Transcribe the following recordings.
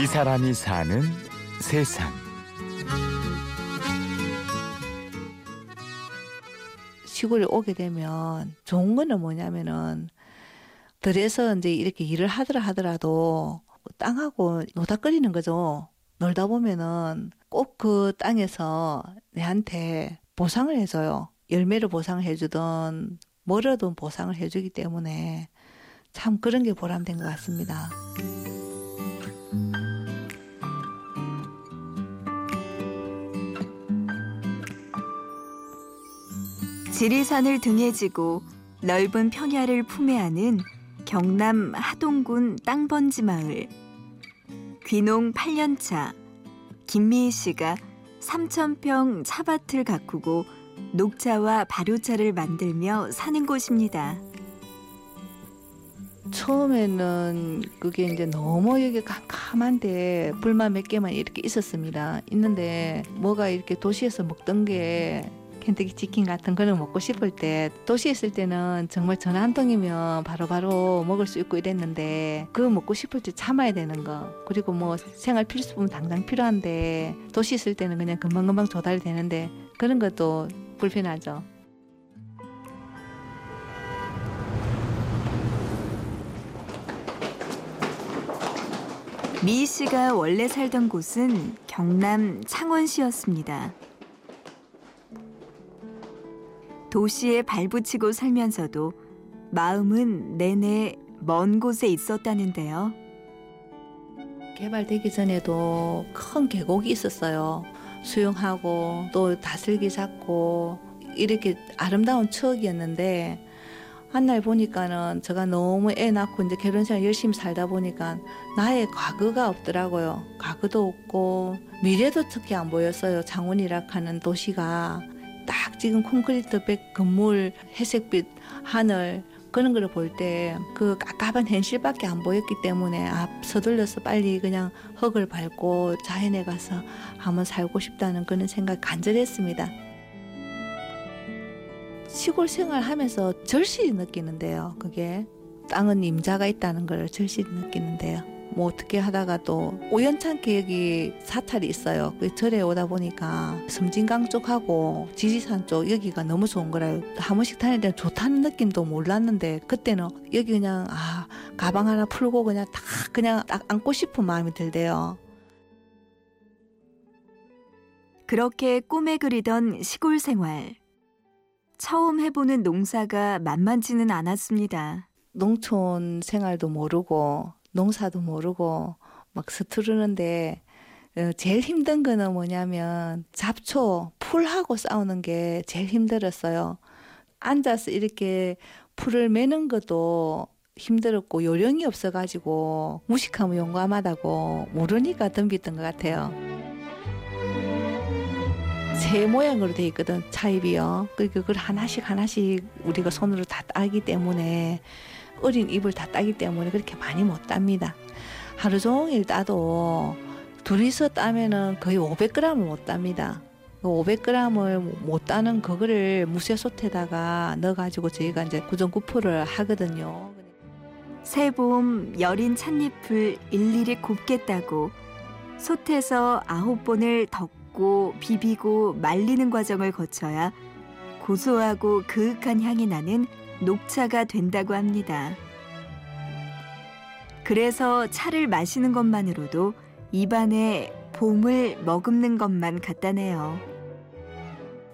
이 사람이 사는 세상. 시골에 오게 되면 좋은 거는 뭐냐면은 들에서 이제 이렇게 일을 하더라 하더라도 땅하고 노닥거리는 거죠. 놀다 보면은 꼭 그 땅에서 내한테 보상을 해줘요. 열매를 보상을 해주던 뭐라도 보상을 해주기 때문에 참 그런 게 보람된 것 같습니다. 지리산을 등에 지고 넓은 평야를 품에 안은 경남 하동군 땅번지 마을. 귀농 8년차 김미희 씨가 3천평 차밭을 가꾸고 녹차와 발효차를 만들며 사는 곳입니다. 처음에는 그게 이제 너무 여기 캄캄한데 불만 몇 개만 이렇게 있었습니다. 있는데 뭐가 이렇게 도시에서 먹던 게 켄터키 치킨 같은 거는 먹고 싶을 때 도시에 있을 때는 정말 전화 한 통이면 바로바로 먹을 수 있고 이랬는데 그거 먹고 싶을 때 참아야 되는 거 그리고 뭐 생활 필수품 당장 필요한데 도시 있을 때는 그냥 금방금방 조달이 되는데 그런 것도 불편하죠. 미 씨가 원래 살던 곳은 경남 창원시였습니다. 도시에 발붙이고 살면서도 마음은 내내 먼 곳에 있었다는데요. 개발되기 전에도 큰 계곡이 있었어요. 수영하고 또 다슬기 잡고 이렇게 아름다운 추억이었는데 한날 보니까는 제가 너무 애 낳고 이제 결혼 생활 열심히 살다 보니까 나의 과거가 없더라고요. 과거도 없고 미래도 특히 안 보였어요. 창원이라 하는 도시가 딱 지금 콘크리트 백 건물 회색빛 하늘 그런 거를 볼때 그 깝깝한 현실밖에 안 보였기 때문에 아 서둘러서 빨리 그냥 흙을 밟고 자연에 가서 한번 살고 싶다는 그런 생각 간절했습니다. 시골 생활하면서 절실히 느끼는데요. 그게 땅은 임자가 있다는 걸 절실히 느끼는데요. 뭐 어떻게 하다가 또 우연찮게 여기 사찰이 있어요. 그 절에 오다 보니까 섬진강 쪽하고 지지산 쪽 여기가 너무 좋은 거라요. 한 번씩 다닐 때 좋다는 느낌도 몰랐는데 그때는 여기 그냥 아 가방 하나 풀고 그냥 딱 그냥 딱 안고 싶은 마음이 들대요. 그렇게 꿈에 그리던 시골 생활. 처음 해보는 농사가 만만치는 않았습니다. 농촌 생활도 모르고 농사도 모르고 막 서투르는데 어, 제일 힘든 거는 뭐냐면 잡초 풀하고 싸우는 게 제일 힘들었어요. 앉아서 이렇게 풀을 매는 것도 힘들었고 요령이 없어가지고 무식하면 용감하다고 모르니까 덤비던 것 같아요. 새 모양으로 돼 있거든 차입이요. 그러니까 그걸 하나씩 하나씩 우리가 손으로 다 따기 때문에 어린 잎을 다 따기 때문에 그렇게 많이 못 땁니다. 하루 종일 따도 둘이서 따면은 거의 500g을 못 땁니다. 500g을 못 따는 그거를 무쇠솥에다가 넣어가지고 저희가 이제 구정구포를 하거든요. 새봄 여린 찻잎을 일일이 곱게 따고 솥에서 아홉 번을 덮고 비비고 말리는 과정을 거쳐야 고소하고 그윽한 향이 나는 녹차가 된다고 합니다. 그래서 차를 마시는 것만으로도 입안에 봄을 머금는 것만 같다네요.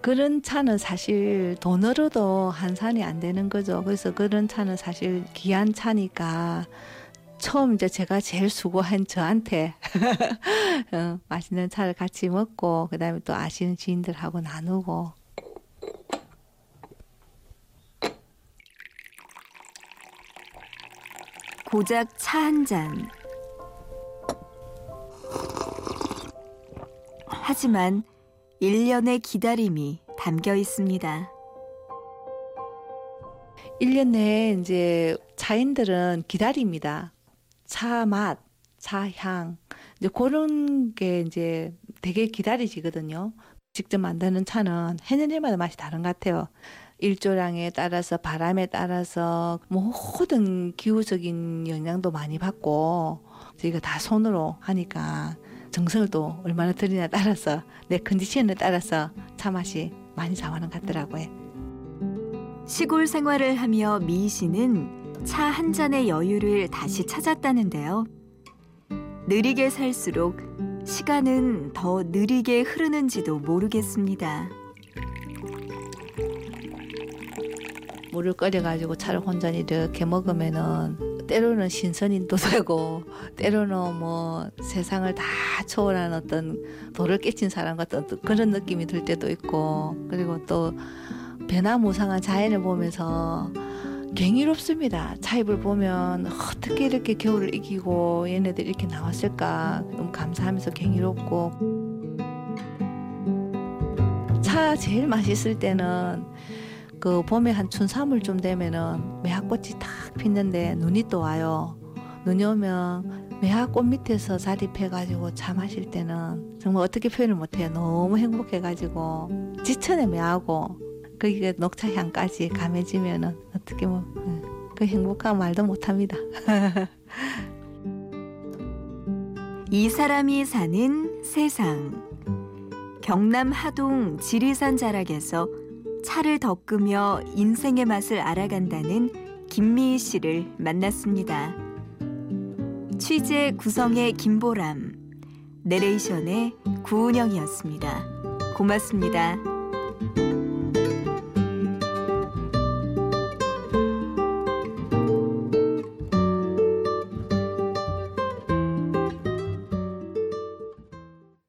그런 차는 사실 돈으로도 한산이 안 되는 거죠. 그래서 그런 차는 사실 귀한 차니까 처음 이제 제가 제일 수고한 저한테 어, 맛있는 차를 같이 먹고 그다음에 또 아시는 지인들하고 나누고 고작 차 한 잔. 하지만 1년의 기다림이 담겨 있습니다. 1년 내에 이제 차인들은 기다립니다. 차 맛, 차 향. 이제 그런 게 이제 되게 기다리지거든요. 직접 만드는 차는 해년 해마다 맛이 다른 것 같아요. 일조량에 따라서 바람에 따라서 모든 기후적인 영향도 많이 받고 저희가 다 손으로 하니까 정성을 또 얼마나 들이냐 따라서 내 컨디션에 따라서 차 맛이 많이 좌우하는 것 같더라고요. 시골 생활을 하며 미희 씨는 차 한 잔의 여유를 다시 찾았다는데요. 느리게 살수록 시간은 더 느리게 흐르는지도 모르겠습니다. 물을 끓여가지고 차를 혼자 이렇게 먹으면은 때로는 신선인도 되고 때로는 뭐 세상을 다 초월한 어떤 도를 깨친 사람 같은 그런 느낌이 들 때도 있고 그리고 또 변화무상한 자연을 보면서 경이롭습니다. 차입을 보면 어떻게 이렇게 겨울을 이기고 얘네들 이렇게 나왔을까 너무 감사하면서 경이롭고 차 제일 맛있을 때는 그 봄에 한 춘삼월쯤 되면은 매화꽃이 탁 피는데 눈이 또 와요. 눈이 오면 매화꽃 밑에서 자립해가지고 차 마실 때는 정말 어떻게 표현을 못해요. 너무 행복해가지고 지천에 매하고 거기가 녹차 향까지 감해지면은 어떻게 뭐 그 행복한 말도 못합니다. 이 사람이 사는 세상. 경남 하동 지리산 자락에서 차를 덕으며 인생의 맛을 알아간다는 김미희 씨를 만났습니다. 취재 구성의 김보람, 내레이션의 구은영이었습니다. 고맙습니다.